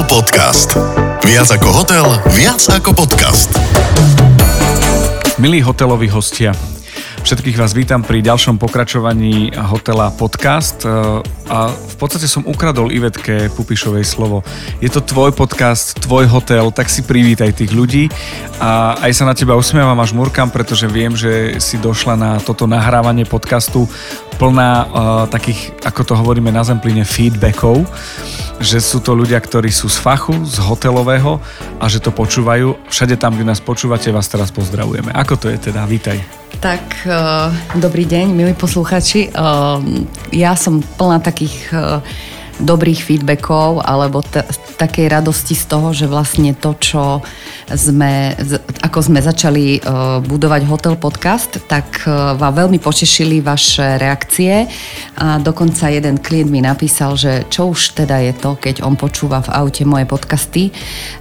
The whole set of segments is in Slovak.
Hotel Podcast. Viac ako hotel, viac ako podcast. Milí hoteloví hostia, Všetkých vás vítam pri ďalšom pokračovaní Hotela Podcast a v podstate som ukradol Ivetke Pupišovej slovo. Je to tvoj podcast, tvoj hotel, tak si privítaj tých ľudí a aj sa na teba usmievam a žmurkam, pretože viem, že si došla na toto nahrávanie podcastu plná uh, takých, ako to hovoríme na Zempline, feedbackov, že sú to ľudia, ktorí sú z fachu, z hotelového a že to počúvajú. Všade tam, kde nás počúvate, vás teraz pozdravujeme. Ako to je teda? Vítaj. Tak, uh, dobrý deň, milí posluchači. Uh, ja som plná takých uh, dobrých feedbackov alebo t- takej radosti z toho, že vlastne to, čo sme, ako sme začali uh, budovať Hotel Podcast, tak uh, vám veľmi potešili vaše reakcie a dokonca jeden klient mi napísal, že čo už teda je to, keď on počúva v aute moje podcasty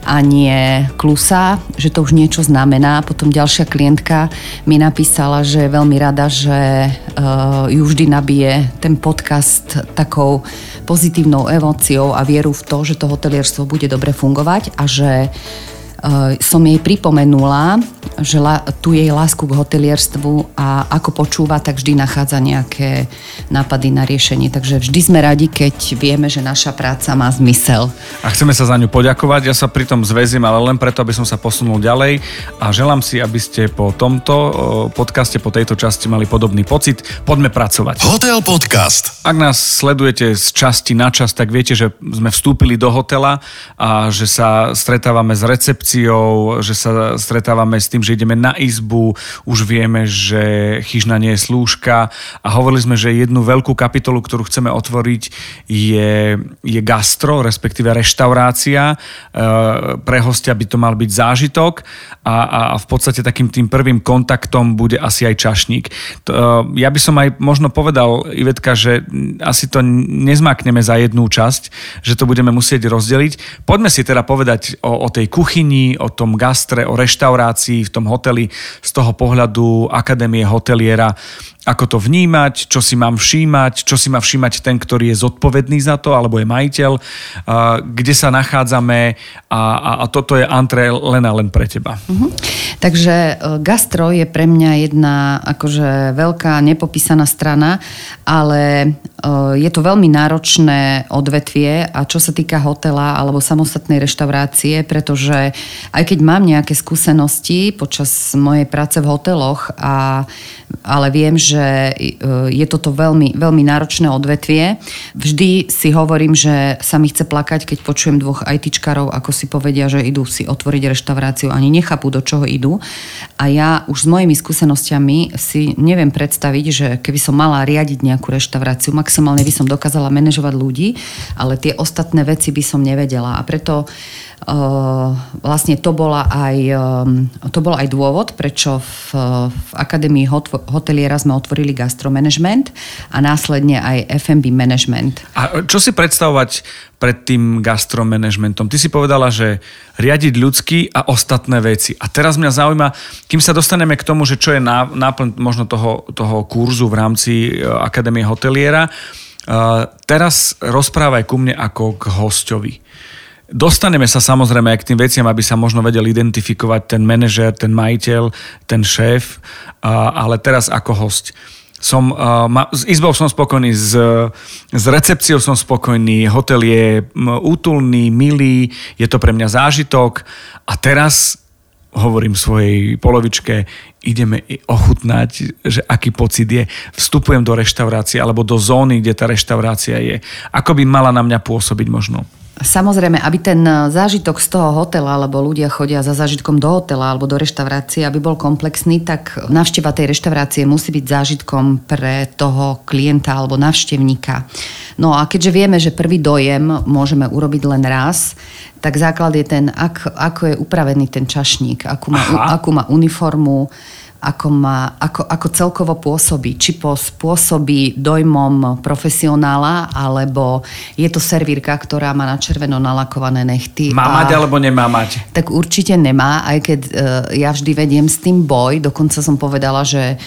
a nie klusa, že to už niečo znamená. Potom ďalšia klientka mi napísala, že je veľmi rada, že uh, ju vždy nabije ten podcast takou pozitívnou emóciou a vieru v to, že to hotelierstvo bude dobre fungovať a že som jej pripomenula, že la, tu jej lásku k hotelierstvu a ako počúva, tak vždy nachádza nejaké nápady na riešenie. Takže vždy sme radi, keď vieme, že naša práca má zmysel. A chceme sa za ňu poďakovať. Ja sa pri tom zväzím, ale len preto, aby som sa posunul ďalej. A želám si, aby ste po tomto eh, podcaste, po tejto časti mali podobný pocit. Poďme pracovať. Hotel Podcast. Ak nás sledujete z časti na čas, tak viete, že sme vstúpili do hotela a že sa stretávame s recepciou recepciou, že sa stretávame s tým, že ideme na izbu, už vieme, že chyžna nie je slúžka a hovorili sme, že jednu veľkú kapitolu, ktorú chceme otvoriť je, je gastro, respektíve reštaurácia. E, pre hostia by to mal byť zážitok a, a v podstate takým tým prvým kontaktom bude asi aj čašník. E, ja by som aj možno povedal, Ivetka, že asi to nezmakneme za jednu časť, že to budeme musieť rozdeliť. Poďme si teda povedať o, o tej kuchyni, o tom gastre, o reštaurácii v tom hoteli z toho pohľadu Akadémie hoteliera ako to vnímať, čo si mám všímať, čo si má všímať ten, ktorý je zodpovedný za to, alebo je majiteľ, kde sa nachádzame a, a, a toto je antre len a len pre teba. Uh-huh. Takže e, gastro je pre mňa jedna akože veľká nepopísaná strana, ale e, je to veľmi náročné odvetvie a čo sa týka hotela alebo samostatnej reštaurácie, pretože aj keď mám nejaké skúsenosti počas mojej práce v hoteloch, a, ale viem, že že e, je toto veľmi, veľmi náročné odvetvie. Vždy si hovorím, že sa mi chce plakať, keď počujem dvoch ITčkarov, ako si povedia, že idú si otvoriť reštauráciu, ani nechápu, do čoho idú. A ja už s mojimi skúsenostiami si neviem predstaviť, že keby som mala riadiť nejakú reštauráciu, maximálne by som dokázala manažovať ľudí, ale tie ostatné veci by som nevedela. A preto vlastne to, bola aj, to bol aj dôvod, prečo v, v Akadémii hoteliera sme otvorili gastromanagement a následne aj F&B management. A čo si predstavovať pred tým gastromanagementom? Ty si povedala, že riadiť ľudský a ostatné veci. A teraz mňa zaujíma, kým sa dostaneme k tomu, že čo je náplň možno toho, toho kurzu v rámci e, Akadémie hoteliera, teraz rozprávaj ku mne ako k hostovi. Dostaneme sa samozrejme aj k tým veciam, aby sa možno vedel identifikovať ten manažer, ten majiteľ, ten šéf, ale teraz ako host. Som, s izbou som spokojný, s, s recepciou som spokojný, hotel je útulný, milý, je to pre mňa zážitok a teraz hovorím svojej polovičke, ideme ochutnať, že aký pocit je. Vstupujem do reštaurácie alebo do zóny, kde tá reštaurácia je. Ako by mala na mňa pôsobiť možno? Samozrejme, aby ten e, zážitok z toho hotela, alebo ľudia chodia za zážitkom do hotela alebo do reštaurácie, aby bol komplexný, tak návšteva tej reštaurácie musí byť zážitkom pre toho klienta alebo návštevníka. No a keďže vieme, že prvý dojem môžeme urobiť len raz, tak základ je ten, ak, ako je upravený ten čašník, akú má, akú má uniformu, ako, má, ako, ako celkovo pôsobí. Či spôsobí dojmom profesionála, alebo je to servírka, ktorá má na červeno nalakované nechty. Má mať alebo nemá mať? Tak určite nemá, aj keď uh, ja vždy vediem s tým boj. Dokonca som povedala, že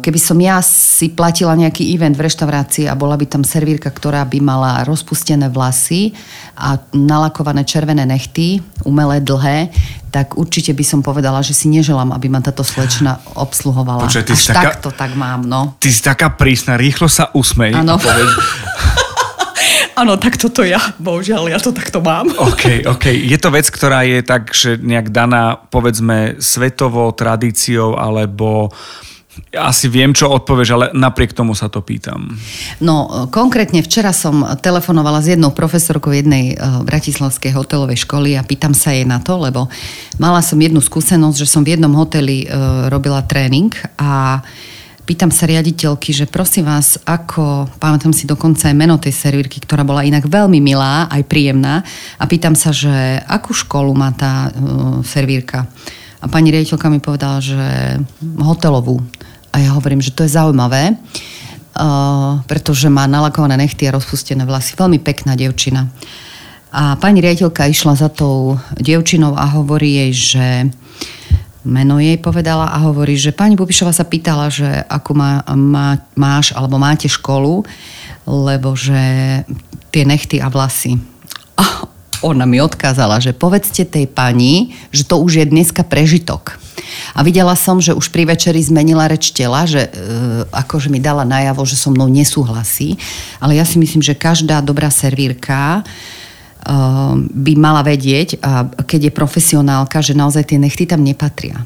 keby som ja si platila nejaký event v reštaurácii a bola by tam servírka, ktorá by mala rozpustené vlasy a nalakované červené nechty, umelé, dlhé, tak určite by som povedala, že si neželám, aby ma táto slečna obsluhovala. Počuaj, Až taká- takto tak mám, no. Ty si taká prísna, rýchlo sa usmej. Áno. Áno, tak toto ja, bohužiaľ, ja to takto mám. OK, OK. Je to vec, ktorá je tak, že nejak daná, povedzme, svetovou tradíciou, alebo asi viem, čo odpovieš, ale napriek tomu sa to pýtam. No, konkrétne včera som telefonovala s jednou profesorkou jednej eh, bratislavskej hotelovej školy a pýtam sa jej na to, lebo mala som jednu skúsenosť, že som v jednom hoteli eh, robila tréning a pýtam sa riaditeľky, že prosím vás, ako, pamätám si dokonca aj meno tej servírky, ktorá bola inak veľmi milá, aj príjemná a pýtam sa, že akú školu má tá eh, servírka. A pani riaditeľka mi povedala, že hotelovú. A ja hovorím, že to je zaujímavé, uh, pretože má nalakované nechty a rozpustené vlasy. Veľmi pekná devčina. A pani riaditeľka išla za tou devčinou a hovorí jej, že meno jej povedala a hovorí, že pani Bubišova sa pýtala, že akú má, má, máš alebo máte školu, lebo že tie nechty a vlasy. A ona mi odkázala, že povedzte tej pani, že to už je dneska prežitok. A videla som, že už pri večeri zmenila reč tela, že e, akože mi dala najavo, že so mnou nesúhlasí. Ale ja si myslím, že každá dobrá servírka by mala vedieť, keď je profesionálka, že naozaj tie nechty tam nepatria.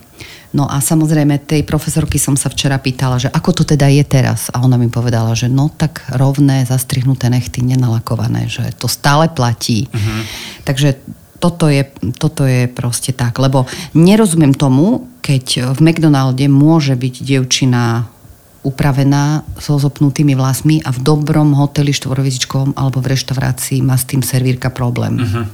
No a samozrejme tej profesorky som sa včera pýtala, že ako to teda je teraz. A ona mi povedala, že no tak rovné, zastrihnuté nechty, nenalakované, že to stále platí. Uh-huh. Takže toto je, toto je proste tak, lebo nerozumiem tomu, keď v McDonalde môže byť dievčina upravená so zopnutými vlasmi a v dobrom hoteli štvorvizičkovom alebo v reštaurácii má s tým servírka problém. Uh-huh.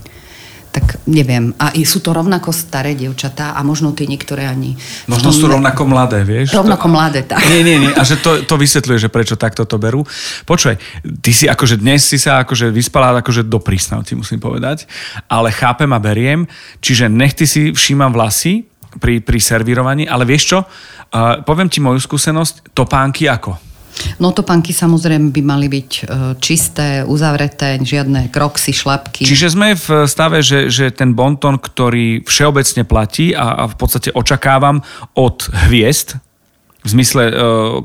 Tak neviem. A sú to rovnako staré dievčatá a možno tie niektoré ani... Možno sú rovnako mladé, vieš? Rovnako mladé, tak. Nie, nie, nie. A že to, to vysvetľuje, že prečo takto to berú. Počuj, ty si akože dnes si sa akože vyspala akože do prísnavci, musím povedať. Ale chápem a beriem. Čiže nech ty si všímam vlasy pri, pri servírovaní, ale vieš čo? Uh, poviem ti moju skúsenosť. Topánky ako? No topánky samozrejme by mali byť e, čisté, uzavreté, žiadne kroksy, šlapky. Čiže sme v stave, že, že ten bonton, ktorý všeobecne platí a, a v podstate očakávam od hviezd, v zmysle, uh,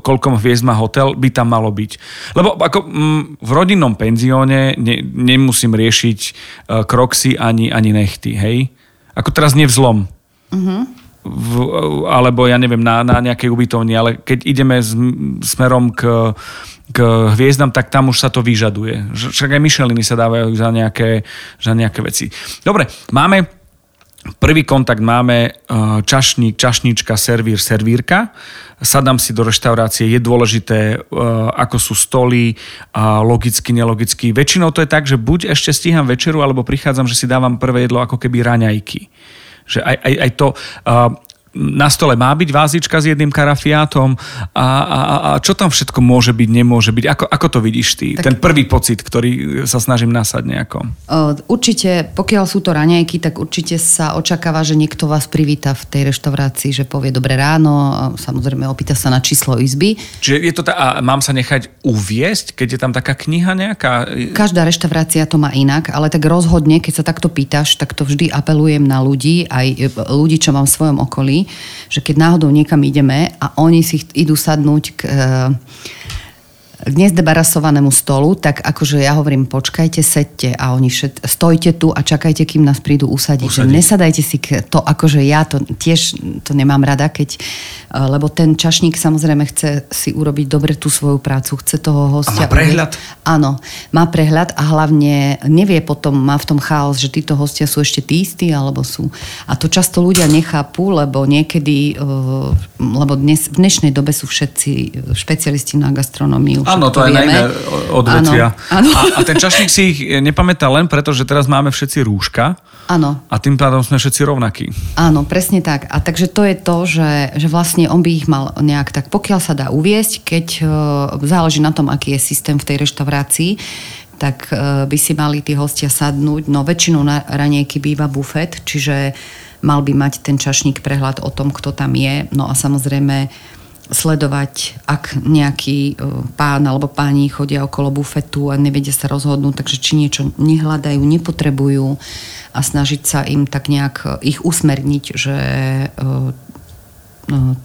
koľko hviezd má hotel, by tam malo byť. Lebo ako mm, v rodinnom penzióne ne, nemusím riešiť uh, kroksy ani, ani nechty, hej? Ako teraz nevzlom. Uh-huh v, alebo ja neviem, na, na nejakej ubytovni, ale keď ideme s, smerom k, k hviezdam, tak tam už sa to vyžaduje. Však aj myšeliny sa dávajú za nejaké, za nejaké veci. Dobre, máme Prvý kontakt máme e, čašník, čašníčka, servír, servírka. Sadám si do reštaurácie, je dôležité, e, ako sú stoly, logicky, nelogicky. Väčšinou to je tak, že buď ešte stíham večeru, alebo prichádzam, že si dávam prvé jedlo ako keby raňajky že aj, aj, aj to... Uh, na stole má byť vázička s jedným karafiátom a, a, a čo tam všetko môže byť, nemôže byť? Ako, ako to vidíš ty? Tak, Ten prvý pocit, ktorý sa snažím nasať nejako. Určite, pokiaľ sú to raňajky, tak určite sa očakáva, že niekto vás privíta v tej reštaurácii, že povie dobré ráno, a samozrejme opýta sa na číslo izby. Čiže je to tá, a mám sa nechať uviesť, keď je tam taká kniha nejaká? Každá reštaurácia to má inak, ale tak rozhodne, keď sa takto pýtaš, tak to vždy apelujem na ľudí, aj ľudí, čo mám v svojom okolí, že keď náhodou niekam ideme a oni si idú sadnúť k k nezdebarasovanému stolu, tak akože ja hovorím, počkajte, sedte a oni všet, stojte tu a čakajte, kým nás prídu usadiť. Že nesadajte si k to, akože ja to tiež to nemám rada, keď, eh, lebo ten čašník samozrejme chce si urobiť dobre tú svoju prácu, chce toho hostia. A má prehľad? Urobiť. Áno, má prehľad a hlavne nevie potom, má v tom chaos, že títo hostia sú ešte tí istí, alebo sú. A to často ľudia nechápu, lebo niekedy, eh, lebo dnes, v dnešnej dobe sú všetci špecialisti na gastronómiu Áno, to, aj na iné odvetvia. Áno, áno. A, a ten čašník si ich nepamätá len preto, že teraz máme všetci rúška. Áno. A tým pádom sme všetci rovnakí. Áno, presne tak. A takže to je to, že, že vlastne on by ich mal nejak tak, pokiaľ sa dá uviesť, keď uh, záleží na tom, aký je systém v tej reštaurácii, tak uh, by si mali tí hostia sadnúť. No väčšinou na ranejky býva bufet, čiže mal by mať ten čašník prehľad o tom, kto tam je. No a samozrejme sledovať, ak nejaký pán alebo páni chodia okolo bufetu a nevedia sa rozhodnúť, takže či niečo nehľadajú, nepotrebujú a snažiť sa im tak nejak ich usmerniť, že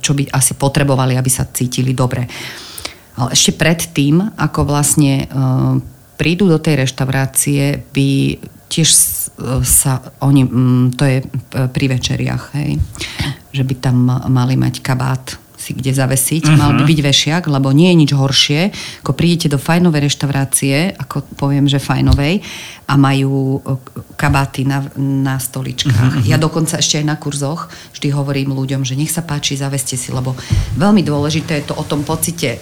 čo by asi potrebovali, aby sa cítili dobre. Ale ešte predtým, ako vlastne prídu do tej reštaurácie, by tiež sa oni, to je pri večeriach, hej, že by tam mali mať kabát si kde zavesiť, uh-huh. mal by byť vešiak, lebo nie je nič horšie, ako prídete do fajnovej reštaurácie, ako poviem, že fajnovej, a majú kabáty na, na stoličkách. Uh-huh. Ja dokonca ešte aj na kurzoch vždy hovorím ľuďom, že nech sa páči, zaveste si, lebo veľmi dôležité je to o tom pocite.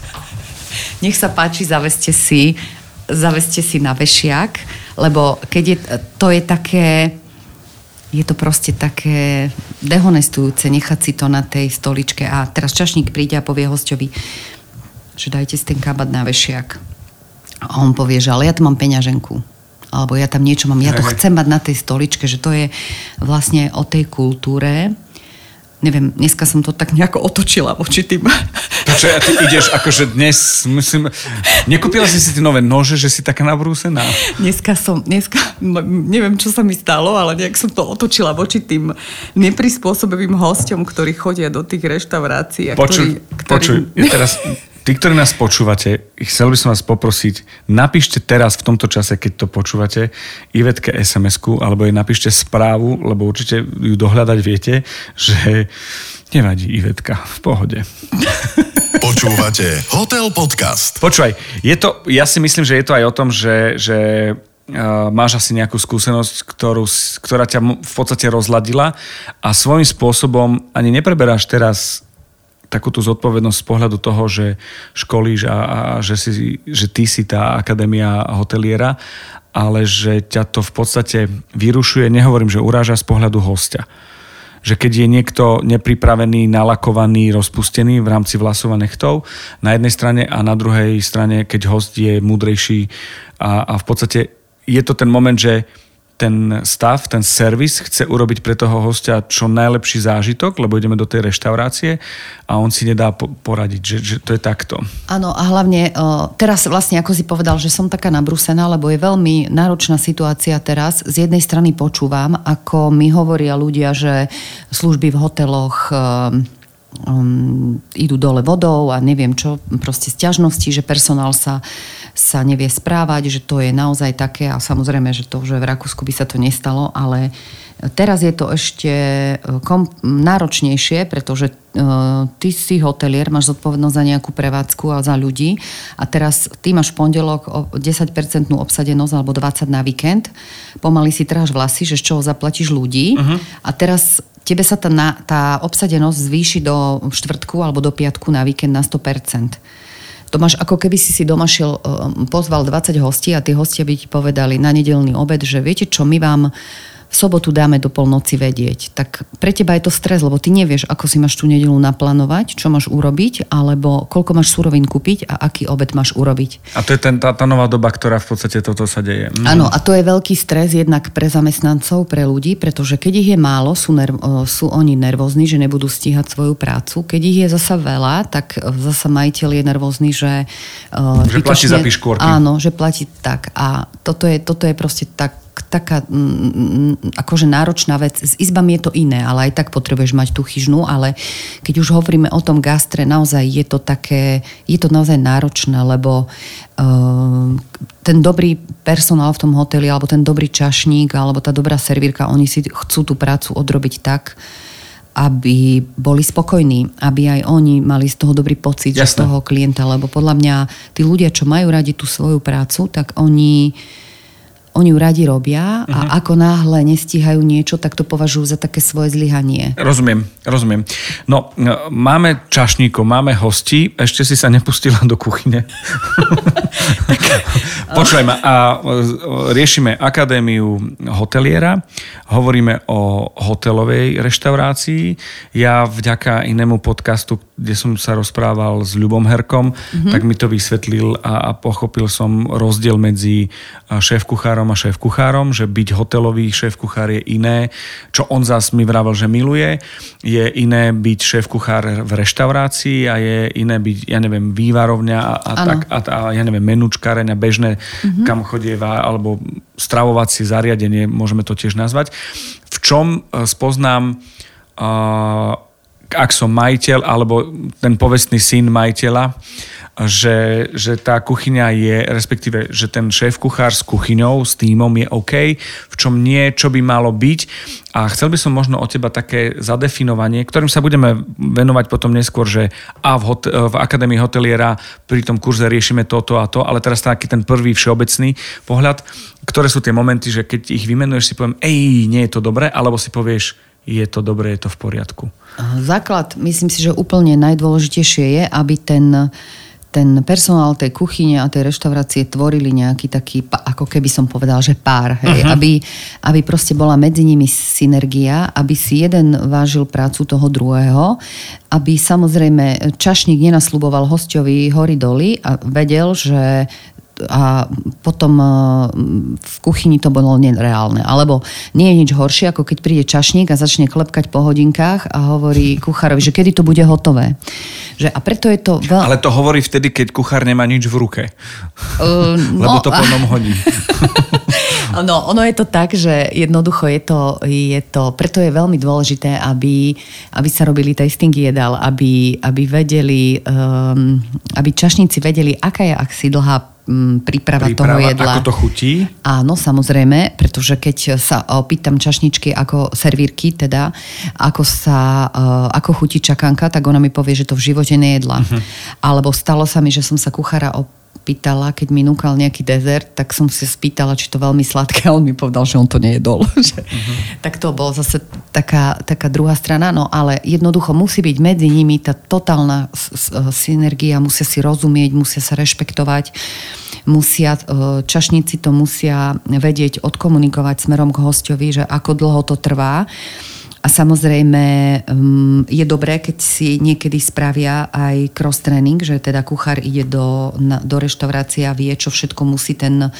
nech sa páči, zaveste si, zaveste si na vešiak, lebo keď je, to je také je to proste také dehonestujúce nechať si to na tej stoličke. A teraz čašník príde a povie hostovi, že dajte si ten kabát na vešiak. A on povie, že ale ja tu mám peňaženku. Alebo ja tam niečo mám, ja to chcem mať na tej stoličke, že to je vlastne o tej kultúre neviem, dneska som to tak nejako otočila voči tým. Čo ja ty ideš akože dnes, myslím, nekúpila si si tie nové nože, že si taká nabrúsená? Dneska som, dneska, neviem, čo sa mi stalo, ale nejak som to otočila voči tým neprispôsobivým hostom, ktorí chodia do tých reštaurácií. A počuj, ktorí, ktorí... počuj, ja teraz Tí, ktorí nás počúvate, chcel by som vás poprosiť, napíšte teraz v tomto čase, keď to počúvate, Ivetke SMS-ku, alebo jej napíšte správu, lebo určite ju dohľadať viete, že nevadí Ivetka, v pohode. Počúvate Hotel Podcast. Počúvaj, je to, ja si myslím, že je to aj o tom, že, že Uh, máš asi nejakú skúsenosť, ktorú, ktorá ťa v podstate rozladila a svojím spôsobom ani nepreberáš teraz takúto zodpovednosť z pohľadu toho, že školíš a, a že, si, že ty si tá akadémia hoteliera, ale že ťa to v podstate vyrušuje, nehovorím, že uráža z pohľadu hostia. Že keď je niekto nepripravený, nalakovaný, rozpustený v rámci vlasov a nechtov na jednej strane a na druhej strane, keď host je múdrejší a, a v podstate je to ten moment, že ten stav, ten servis chce urobiť pre toho hostia čo najlepší zážitok, lebo ideme do tej reštaurácie a on si nedá poradiť, že, že to je takto. Áno a hlavne teraz vlastne, ako si povedal, že som taká nabrúsená, lebo je veľmi náročná situácia teraz. Z jednej strany počúvam, ako mi hovoria ľudia, že služby v hoteloch um, idú dole vodou a neviem čo, proste sťažnosti, že personál sa, sa nevie správať, že to je naozaj také a samozrejme, že to, že v Rakúsku by sa to nestalo, ale teraz je to ešte e, kom- náročnejšie, pretože uh, ty si hotelier, máš zodpovednosť za nejakú prevádzku a za ľudí a teraz ty máš v pondelok 10% obsadenosť alebo 20 na víkend, pomaly si tráš vlasy, že z čoho zaplatíš ľudí uh-huh. a teraz tebe sa tá, tá obsadenosť zvýši do štvrtku alebo do piatku na víkend na 100%. To máš ako keby si si doma um, pozval 20 hostí a tí hostia by ti povedali na nedelný obed, že viete čo, my vám sobotu dáme do polnoci vedieť. Tak pre teba je to stres, lebo ty nevieš, ako si máš tú nedelu naplánovať, čo máš urobiť, alebo koľko máš surovín kúpiť a aký obed máš urobiť. A to je ten, tá, tá nová doba, ktorá v podstate toto sa deje. Mm. Áno, a to je veľký stres jednak pre zamestnancov, pre ľudí, pretože keď ich je málo, sú, nerv, sú oni nervózni, že nebudú stíhať svoju prácu. Keď ich je zasa veľa, tak zasa majiteľ je nervózny, že... Že platí za piškôrky. Áno, že platí tak. A toto je, toto je proste tak taká mm, mm, akože náročná vec. S izbami je to iné, ale aj tak potrebuješ mať tú chyžnú, ale keď už hovoríme o tom gastre, naozaj je to také, je to naozaj náročné, lebo uh, ten dobrý personál v tom hoteli, alebo ten dobrý čašník, alebo tá dobrá servírka, oni si chcú tú prácu odrobiť tak, aby boli spokojní, aby aj oni mali z toho dobrý pocit z toho klienta, lebo podľa mňa tí ľudia, čo majú radi tú svoju prácu, tak oni oni ju radi robia a uh-huh. ako náhle nestíhajú niečo, tak to považujú za také svoje zlyhanie. Rozumiem, rozumiem. No, no máme čašníkov, máme hostí, ešte si sa nepustila do kuchyne. Počúvaj ma, a riešime akadémiu hoteliera, hovoríme o hotelovej reštaurácii. Ja vďaka inému podcastu, kde som sa rozprával s Ľubom Herkom, mm-hmm. tak mi to vysvetlil a, a pochopil som rozdiel medzi šéf-kuchárom a šéf-kuchárom, že byť hotelový šéf-kuchár je iné, čo on zás mi vravel, že miluje, je iné byť šéf-kuchár v reštaurácii a je iné byť, ja neviem, vývarovňa a, a, tak, a, a ja neviem, menúčkareň a bežné, mm-hmm. kam chodieva, alebo stravovacie zariadenie, môžeme to tiež nazvať. V čom e, spoznám uh, ak som majiteľ alebo ten povestný syn majiteľa, že, že tá kuchyňa je, respektíve, že ten šéf kuchár s kuchyňou, s týmom je OK, v čom nie, čo by malo byť. A chcel by som možno od teba také zadefinovanie, ktorým sa budeme venovať potom neskôr, že a v, hot- v Akadémii hoteliera pri tom kurze riešime toto a to, ale teraz taký ten prvý všeobecný pohľad, ktoré sú tie momenty, že keď ich vymenuješ, si poviem, ej, nie je to dobré, alebo si povieš, je to dobré, je to v poriadku. Základ, myslím si, že úplne najdôležitejšie je, aby ten ten personál tej kuchyne a tej reštaurácie tvorili nejaký taký, ako keby som povedal, že pár. Hej? Uh-huh. Aby, aby proste bola medzi nimi synergia, aby si jeden vážil prácu toho druhého, aby samozrejme čašník nenasľuboval hostovi hory doly a vedel, že a potom e, v kuchyni to bolo nereálne. Alebo nie je nič horšie, ako keď príde čašník a začne klepkať po hodinkách a hovorí kuchárovi, že kedy to bude hotové. Že, a preto je to veľ... Ale to hovorí vtedy, keď kuchár nemá nič v ruke. Uh, no, Lebo to po hodí. No, ono je to tak, že jednoducho je to, je to preto je veľmi dôležité, aby, aby sa robili tasting jedal, aby, aby vedeli, um, aby čašníci vedeli, aká je asi dlhá príprava, príprava toho jedla. Ako to chutí? Áno, samozrejme, pretože keď sa opýtam čašničky ako servírky, teda ako sa, e, ako chutí čakanka, tak ona mi povie, že to v živote nejedla. Uh-huh. Alebo stalo sa mi, že som sa kuchára pýtala, keď mi núkal nejaký dezert, tak som si spýtala, či to veľmi sladké a on mi povedal, že on to nejedol. uh-huh. Tak to bol zase taká, taká druhá strana, no ale jednoducho musí byť medzi nimi tá totálna synergia, musia si rozumieť, musia sa rešpektovať, musia, e, čašníci to musia vedieť odkomunikovať smerom k hostovi, že ako dlho to trvá a samozrejme um, je dobré, keď si niekedy spravia aj cross-training, že teda kuchár ide do, na, do reštaurácie a vie, čo všetko musí ten,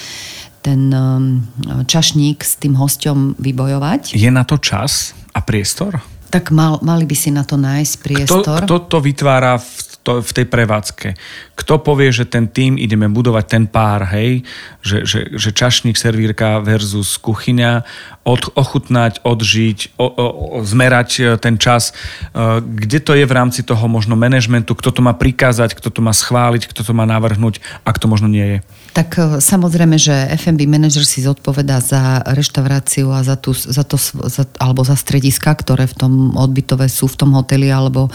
ten um, čašník s tým hosťom vybojovať. Je na to čas a priestor? Tak mal, mali by si na to nájsť priestor. Kto, kto to vytvára v to, v tej prevádzke. Kto povie, že ten tým ideme budovať ten pár, hej, že, že, že čašník, servírka versus kuchyňa, od, ochutnať, odžiť, o, o, o, zmerať e, ten čas, e, kde to je v rámci toho možno manažmentu, kto to má prikázať, kto to má schváliť, kto to má navrhnúť, ak to možno nie je. Tak e, samozrejme, že FMB manažer si zodpoveda za reštauráciu a za, tú, za to, za, alebo za strediska, ktoré v tom odbytové sú v tom hoteli alebo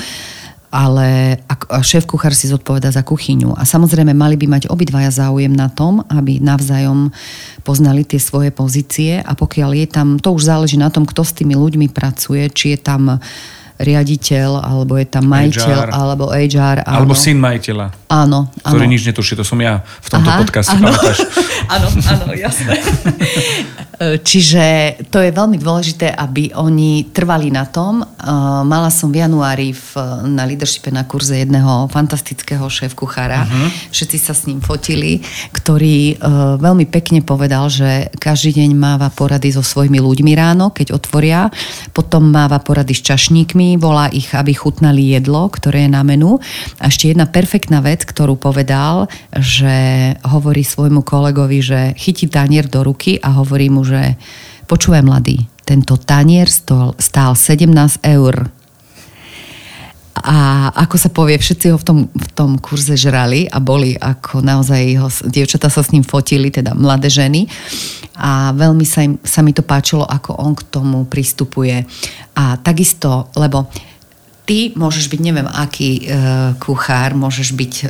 ale šéf kuchár si zodpoveda za kuchyňu. A samozrejme mali by mať obidvaja záujem na tom, aby navzájom poznali tie svoje pozície a pokiaľ je tam, to už záleží na tom, kto s tými ľuďmi pracuje, či je tam riaditeľ, alebo je tam majiteľ, HR. alebo HR. Áno. Alebo syn majiteľa. Áno, áno. Ktorý nič netuší, to som ja v tomto Aha, podcaste, áno. pamätáš? áno, áno, jasné. Čiže to je veľmi dôležité, aby oni trvali na tom. Mala som v januári v, na leadershipe na kurze jedného fantastického šéf-kuchára. Uh-huh. Všetci sa s ním fotili, ktorý uh, veľmi pekne povedal, že každý deň máva porady so svojimi ľuďmi ráno, keď otvoria. Potom máva porady s čašníkmi, volá ich, aby chutnali jedlo, ktoré je na menu. A ešte jedna perfektná vec, ktorú povedal, že hovorí svojmu kolegovi, že chytí tanier do ruky a hovorí mu, že počúvaj mladý, tento tanier stál, stál 17 eur. A ako sa povie, všetci ho v tom, v tom kurze žrali a boli ako naozaj jeho, dievčata sa s ním fotili, teda mladé ženy. A veľmi sa, im, sa mi to páčilo, ako on k tomu pristupuje. A takisto, lebo ty môžeš byť neviem aký e, kuchár, môžeš byť e,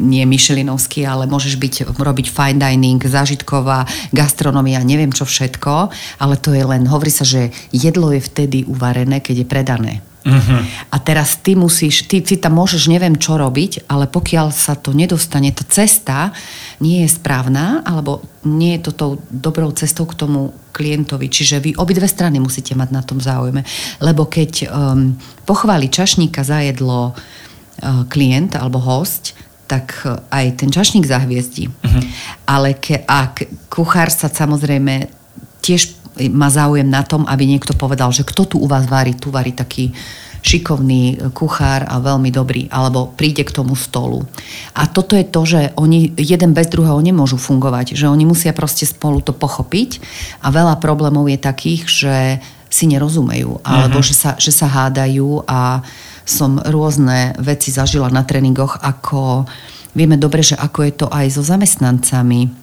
nie Michelinovský, ale môžeš byť, robiť fine dining, zážitková gastronomia, neviem čo všetko, ale to je len, hovorí sa, že jedlo je vtedy uvarené, keď je predané. Uh-huh. A teraz ty musíš, ty si tam môžeš neviem čo robiť, ale pokiaľ sa to nedostane, tá cesta nie je správna, alebo nie je to tou dobrou cestou k tomu klientovi. Čiže vy obidve strany musíte mať na tom záujme. Lebo keď um, pochváli čašníka za jedlo uh, klient alebo host, tak uh, aj ten čašník zahviezdí. Uh-huh. Ale ke, a kuchár sa samozrejme tiež má záujem na tom, aby niekto povedal, že kto tu u vás varí, tu varí taký šikovný kuchár a veľmi dobrý, alebo príde k tomu stolu. A toto je to, že oni jeden bez druhého nemôžu fungovať, že oni musia proste spolu to pochopiť a veľa problémov je takých, že si nerozumejú, alebo uh-huh. že, sa, že sa hádajú a som rôzne veci zažila na tréningoch, ako vieme dobre, že ako je to aj so zamestnancami,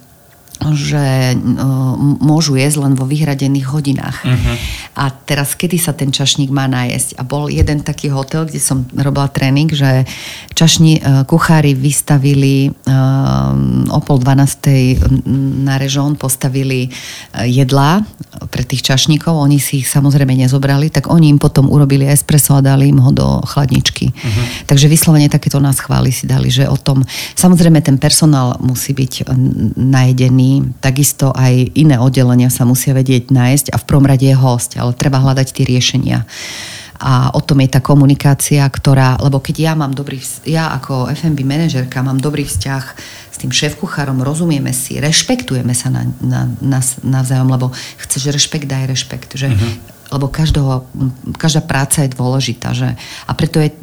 že uh, môžu jesť len vo vyhradených hodinách. Uh-huh. A teraz, kedy sa ten čašník má nájsť? A bol jeden taký hotel, kde som robila tréning, že čašní uh, kuchári vystavili uh, o pol dvanástej na režón postavili uh, jedlá pre tých čašníkov, oni si ich samozrejme nezobrali, tak oni im potom urobili espresso a dali im ho do chladničky. Uh-huh. Takže vyslovene takéto nás chváli si dali, že o tom, samozrejme ten personál musí byť najedený takisto aj iné oddelenia sa musia vedieť nájsť a v prvom rade je host, ale treba hľadať tie riešenia. A o tom je tá komunikácia, ktorá, lebo keď ja mám dobrý, ja ako FMB manažerka mám dobrý vzťah s tým šéf-kuchárom, rozumieme si, rešpektujeme sa na, na, na, navzájom, lebo chceš rešpekt, daj rešpekt. Že, uh-huh lebo každého, každá práca je dôležitá. Že? A preto je,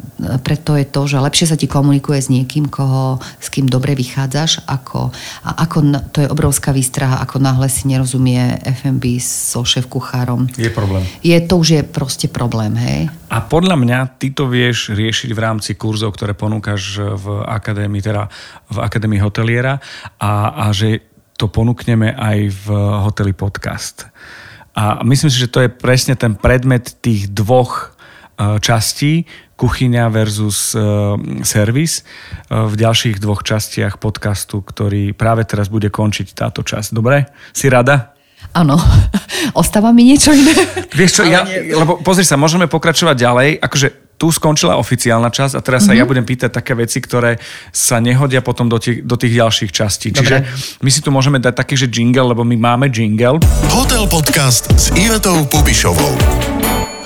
preto je to, že lepšie sa ti komunikuje s niekým, koho, s kým dobre vychádzaš, ako, a ako to je obrovská výstraha, ako náhle si nerozumie FMB so šéf-kuchárom. Je problém. Je, to už je proste problém, hej? A podľa mňa ty to vieš riešiť v rámci kurzov, ktoré ponúkaš v akadémii, teda v akadémii hoteliera a, a že to ponúkneme aj v hoteli podcast. A myslím si, že to je presne ten predmet tých dvoch e, častí, kuchyňa versus uh, servis uh, v ďalších dvoch častiach podcastu, ktorý práve teraz bude končiť táto časť. Dobre? Si rada? Áno. Ostáva mi niečo iné. Vieš čo, ja, lebo pozri sa, môžeme pokračovať ďalej. Akože tu skončila oficiálna časť a teraz mm-hmm. sa ja budem pýtať také veci, ktoré sa nehodia potom do tých, do tých ďalších častí. Dobre. Čiže my si tu môžeme dať taký, že jingle, lebo my máme jingle. Hotel Podcast s Ivetou Pubišovou.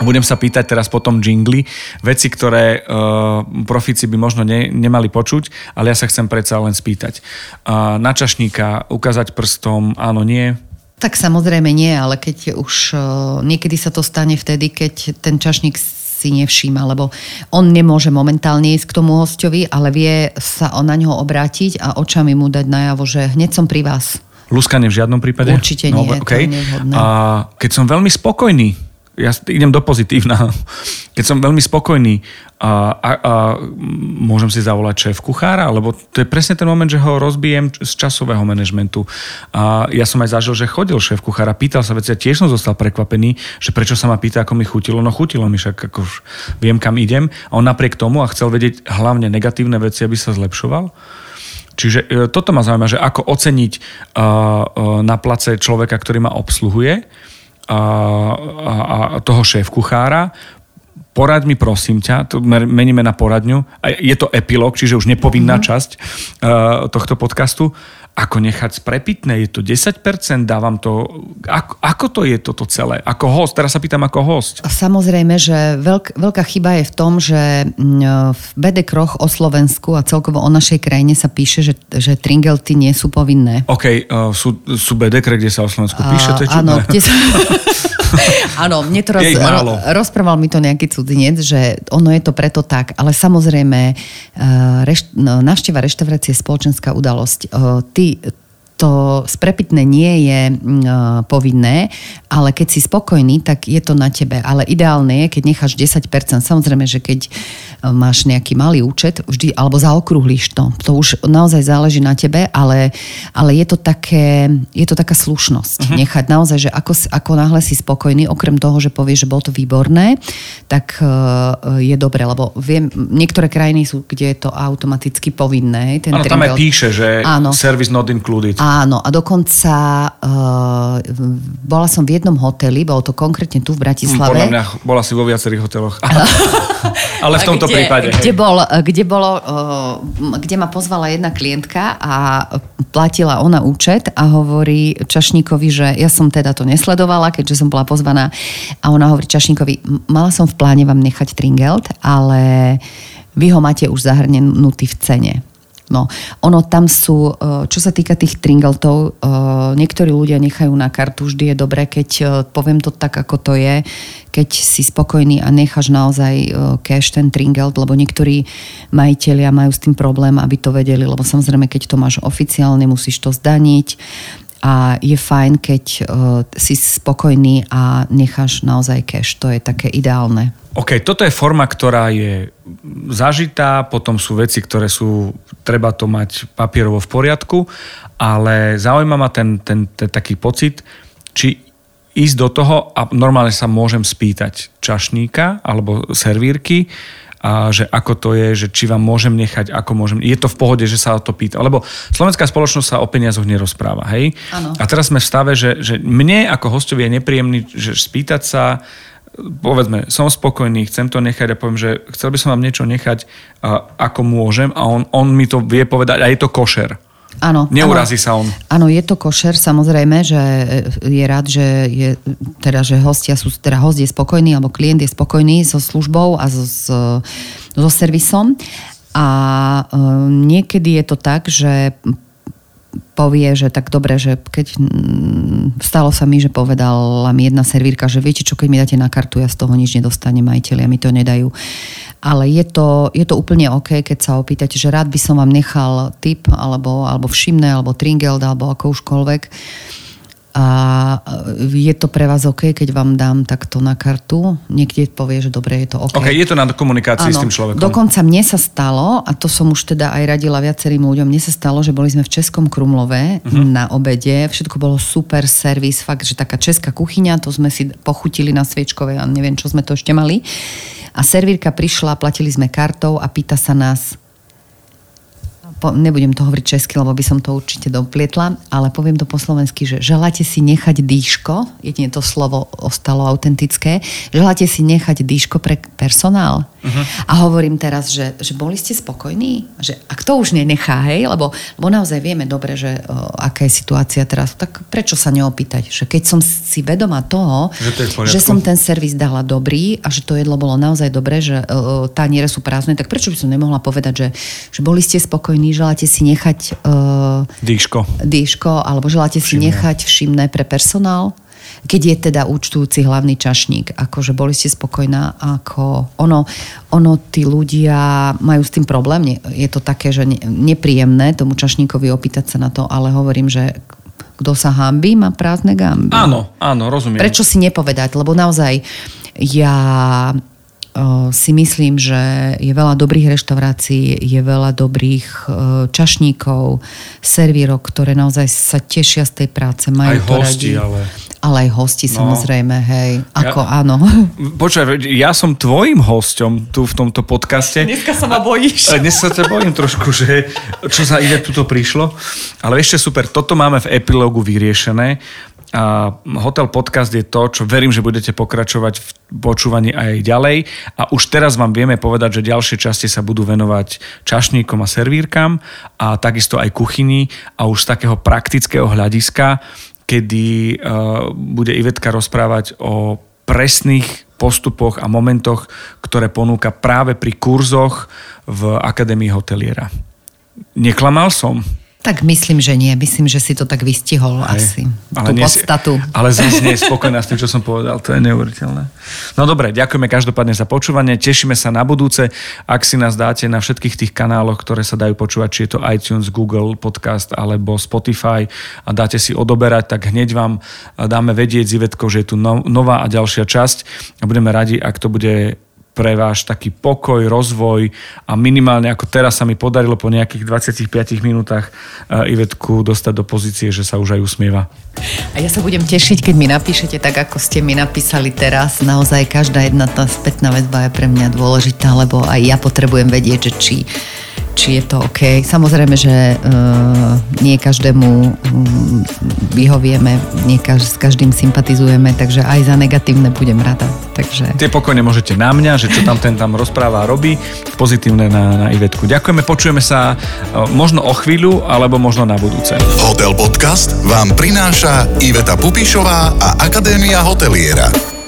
Budem sa pýtať teraz potom jingly, veci, ktoré uh, profici by možno ne, nemali počuť, ale ja sa chcem predsa len spýtať. Uh, na čašníka ukázať prstom, áno, nie, tak samozrejme nie, ale keď už uh, niekedy sa to stane vtedy, keď ten čašník si nevšíma, lebo on nemôže momentálne ísť k tomu hostovi, ale vie sa na ňo obrátiť a očami mu dať najavo, že hneď som pri vás. Luskanie v žiadnom prípade? Určite nie, no, okay. to A keď som veľmi spokojný, ja idem do pozitívna. Keď som veľmi spokojný a, a, a môžem si zavolať šéf kuchára, lebo to je presne ten moment, že ho rozbijem z časového manažmentu. A ja som aj zažil, že chodil šéf kuchára, pýtal sa veci a tiež som zostal prekvapený, že prečo sa ma pýta, ako mi chutilo. No chutilo mi však, ako už viem, kam idem. A on napriek tomu a chcel vedieť hlavne negatívne veci, aby sa zlepšoval. Čiže e, toto ma zaujíma, že ako oceniť uh, na place človeka, ktorý ma obsluhuje, a, a, toho šéf kuchára, poraď mi prosím ťa, to meníme na poradňu, a je to epilóg, čiže už nepovinná mm-hmm. časť uh, tohto podcastu, ako nechať sprepitné, je to 10%, dávam to, ako, ako to je toto celé, ako host, teraz sa pýtam ako host. Samozrejme, že veľk, veľká chyba je v tom, že mm, v BD Kroch o Slovensku a celkovo o našej krajine sa píše, že, že tringelty nie sú povinné. OK, uh, sú, sú BD, kde sa o Slovensku píše, to je Áno, kde sa... Áno, mne to roz, ro, rozprával mi to nejaký cudzinec, že ono je to preto tak, ale samozrejme uh, reš, no, návšteva reštaurácie je spoločenská udalosť. Uh, ty to sprepitné nie je mm, e, povinné, ale keď si spokojný, tak je to na tebe. Ale ideálne je, keď necháš 10%. Samozrejme, že keď e, máš nejaký malý účet, vždy, alebo zaokrúhliš to. To už naozaj záleží na tebe, ale, ale je, to také, je to taká slušnosť. Uh-huh. Nechať naozaj, že ako, ako náhle si spokojný, okrem toho, že povieš, že bolo to výborné, tak uh, je dobre, lebo viem, niektoré krajiny sú, kde je to automaticky povinné. Ten tam aj píše, že áno. service not included. Áno, a dokonca uh, bola som v jednom hoteli, bolo to konkrétne tu v Bratislave. Podľa mňa bola si vo viacerých hoteloch. Ale v tomto kde, prípade. Kde, bol, kde, bolo, uh, kde ma pozvala jedna klientka a platila ona účet a hovorí Čašníkovi, že ja som teda to nesledovala, keďže som bola pozvaná a ona hovorí Čašníkovi, mala som v pláne vám nechať Tringelt, ale vy ho máte už zahrnutý v cene. No, ono tam sú, e, čo sa týka tých tringeltov, e, niektorí ľudia nechajú na kartu, vždy je dobré, keď e, poviem to tak, ako to je, keď si spokojný a necháš naozaj cash ten tringelt, lebo niektorí majiteľia majú s tým problém, aby to vedeli, lebo samozrejme, keď to máš oficiálne, musíš to zdaniť a je fajn, keď si spokojný a necháš naozaj cash. To je také ideálne. OK, toto je forma, ktorá je zažitá, potom sú veci, ktoré sú, treba to mať papierovo v poriadku, ale zaujíma ma ten, ten, ten taký pocit, či ísť do toho a normálne sa môžem spýtať čašníka alebo servírky, a že ako to je, že či vám môžem nechať, ako môžem. Je to v pohode, že sa o to pýta. Lebo slovenská spoločnosť sa o peniazoch nerozpráva, hej? Ano. A teraz sme v stave, že, že mne ako hostovi je nepríjemný, že spýtať sa, povedzme, som spokojný, chcem to nechať a poviem, že chcel by som vám niečo nechať, ako môžem a on, on mi to vie povedať a je to košer. Áno. Neurazí sa on. Áno, je to košer, samozrejme, že je rád, že, je, teda, že hostia sú, teda host je spokojný, alebo klient je spokojný so službou a so, so, so servisom. A um, niekedy je to tak, že povie, že tak dobre, že keď stalo sa mi, že povedala mi jedna servírka, že viete čo, keď mi dáte na kartu, ja z toho nič nedostanem, majiteľia mi to nedajú. Ale je to, je to úplne OK, keď sa opýtate, že rád by som vám nechal tip, alebo, alebo všimné, alebo tringeld, alebo ako užkoľvek a je to pre vás OK, keď vám dám takto na kartu? Niekde povie, že dobre, je to OK. OK, je to na komunikácii ano, s tým človekom. Dokonca mne sa stalo, a to som už teda aj radila viacerým ľuďom, mne sa stalo, že boli sme v Českom Krumlove uh-huh. na obede, všetko bolo super servis, fakt, že taká česká kuchyňa, to sme si pochutili na Sviečkovej a neviem, čo sme to ešte mali. A servírka prišla, platili sme kartou a pýta sa nás, po, nebudem to hovoriť česky, lebo by som to určite doplietla, ale poviem to po slovensky, že želáte si nechať dýško, jedine to slovo ostalo autentické, želáte si nechať dýško pre personál. Uh-huh. A hovorím teraz, že, že boli ste spokojní? Že, a kto už nenechá, hej? Lebo, lebo naozaj vieme dobre, že o, aká je situácia teraz. Tak prečo sa neopýtať? Že keď som si vedoma toho, že, to že som ten servis dala dobrý a že to jedlo bolo naozaj dobré, že o, taniere sú prázdne, tak prečo by som nemohla povedať, že, že boli ste spokojní, želáte si nechať o, dýško. dýško, alebo želáte si nechať všimné pre personál? Keď je teda účtujúci hlavný čašník, akože boli ste spokojná, ako ono, ono tí ľudia majú s tým problém, je to také, že nepríjemné tomu čašníkovi opýtať sa na to, ale hovorím, že kto sa hambí, má prázdne gamby. Áno, áno, rozumiem. Prečo si nepovedať, lebo naozaj ja si myslím, že je veľa dobrých reštaurácií, je veľa dobrých čašníkov, servírok, ktoré naozaj sa tešia z tej práce, majú Aj hosti, radi. ale ale aj hosti no. samozrejme, hej. Ako ja, áno. Počkaj, ja som tvojim hosťom tu v tomto podcaste. Dneska sa ma bojíš. Dnes sa ťa bojím trošku, že čo sa ide tuto prišlo. Ale ešte super, toto máme v epilógu vyriešené. A Hotel Podcast je to, čo verím, že budete pokračovať v počúvaní aj ďalej. A už teraz vám vieme povedať, že ďalšie časti sa budú venovať čašníkom a servírkam a takisto aj kuchyni a už z takého praktického hľadiska kedy uh, bude Ivetka rozprávať o presných postupoch a momentoch, ktoré ponúka práve pri kurzoch v Akadémii hoteliera. Neklamal som. Tak myslím, že nie. Myslím, že si to tak vystihol Aj, asi. Ale tú nie, podstatu. Ale zase nie je spokojná s tým, čo som povedal. To je neuveriteľné. No dobre, ďakujeme každopádne za počúvanie. Tešíme sa na budúce. Ak si nás dáte na všetkých tých kanáloch, ktoré sa dajú počúvať, či je to iTunes, Google Podcast alebo Spotify a dáte si odoberať, tak hneď vám dáme vedieť Ivetkou, že je tu no, nová a ďalšia časť a budeme radi, ak to bude pre váš taký pokoj, rozvoj a minimálne ako teraz sa mi podarilo po nejakých 25 minútach eh, Ivetku dostať do pozície, že sa už aj usmieva. A ja sa budem tešiť, keď mi napíšete tak, ako ste mi napísali teraz. Naozaj každá jedna tá spätná väzba je pre mňa dôležitá, lebo aj ja potrebujem vedieť, že či či je to OK. Samozrejme, že uh, nie každému um, vyhovieme, nie kaž, s každým sympatizujeme, takže aj za negatívne budem rada. Takže... Tie pokojne môžete na mňa, že čo tam ten tam rozpráva a robí, pozitívne na, na Ivetku. Ďakujeme, počujeme sa uh, možno o chvíľu, alebo možno na budúce. Hotel Podcast vám prináša Iveta Pupišová a Akadémia hoteliera.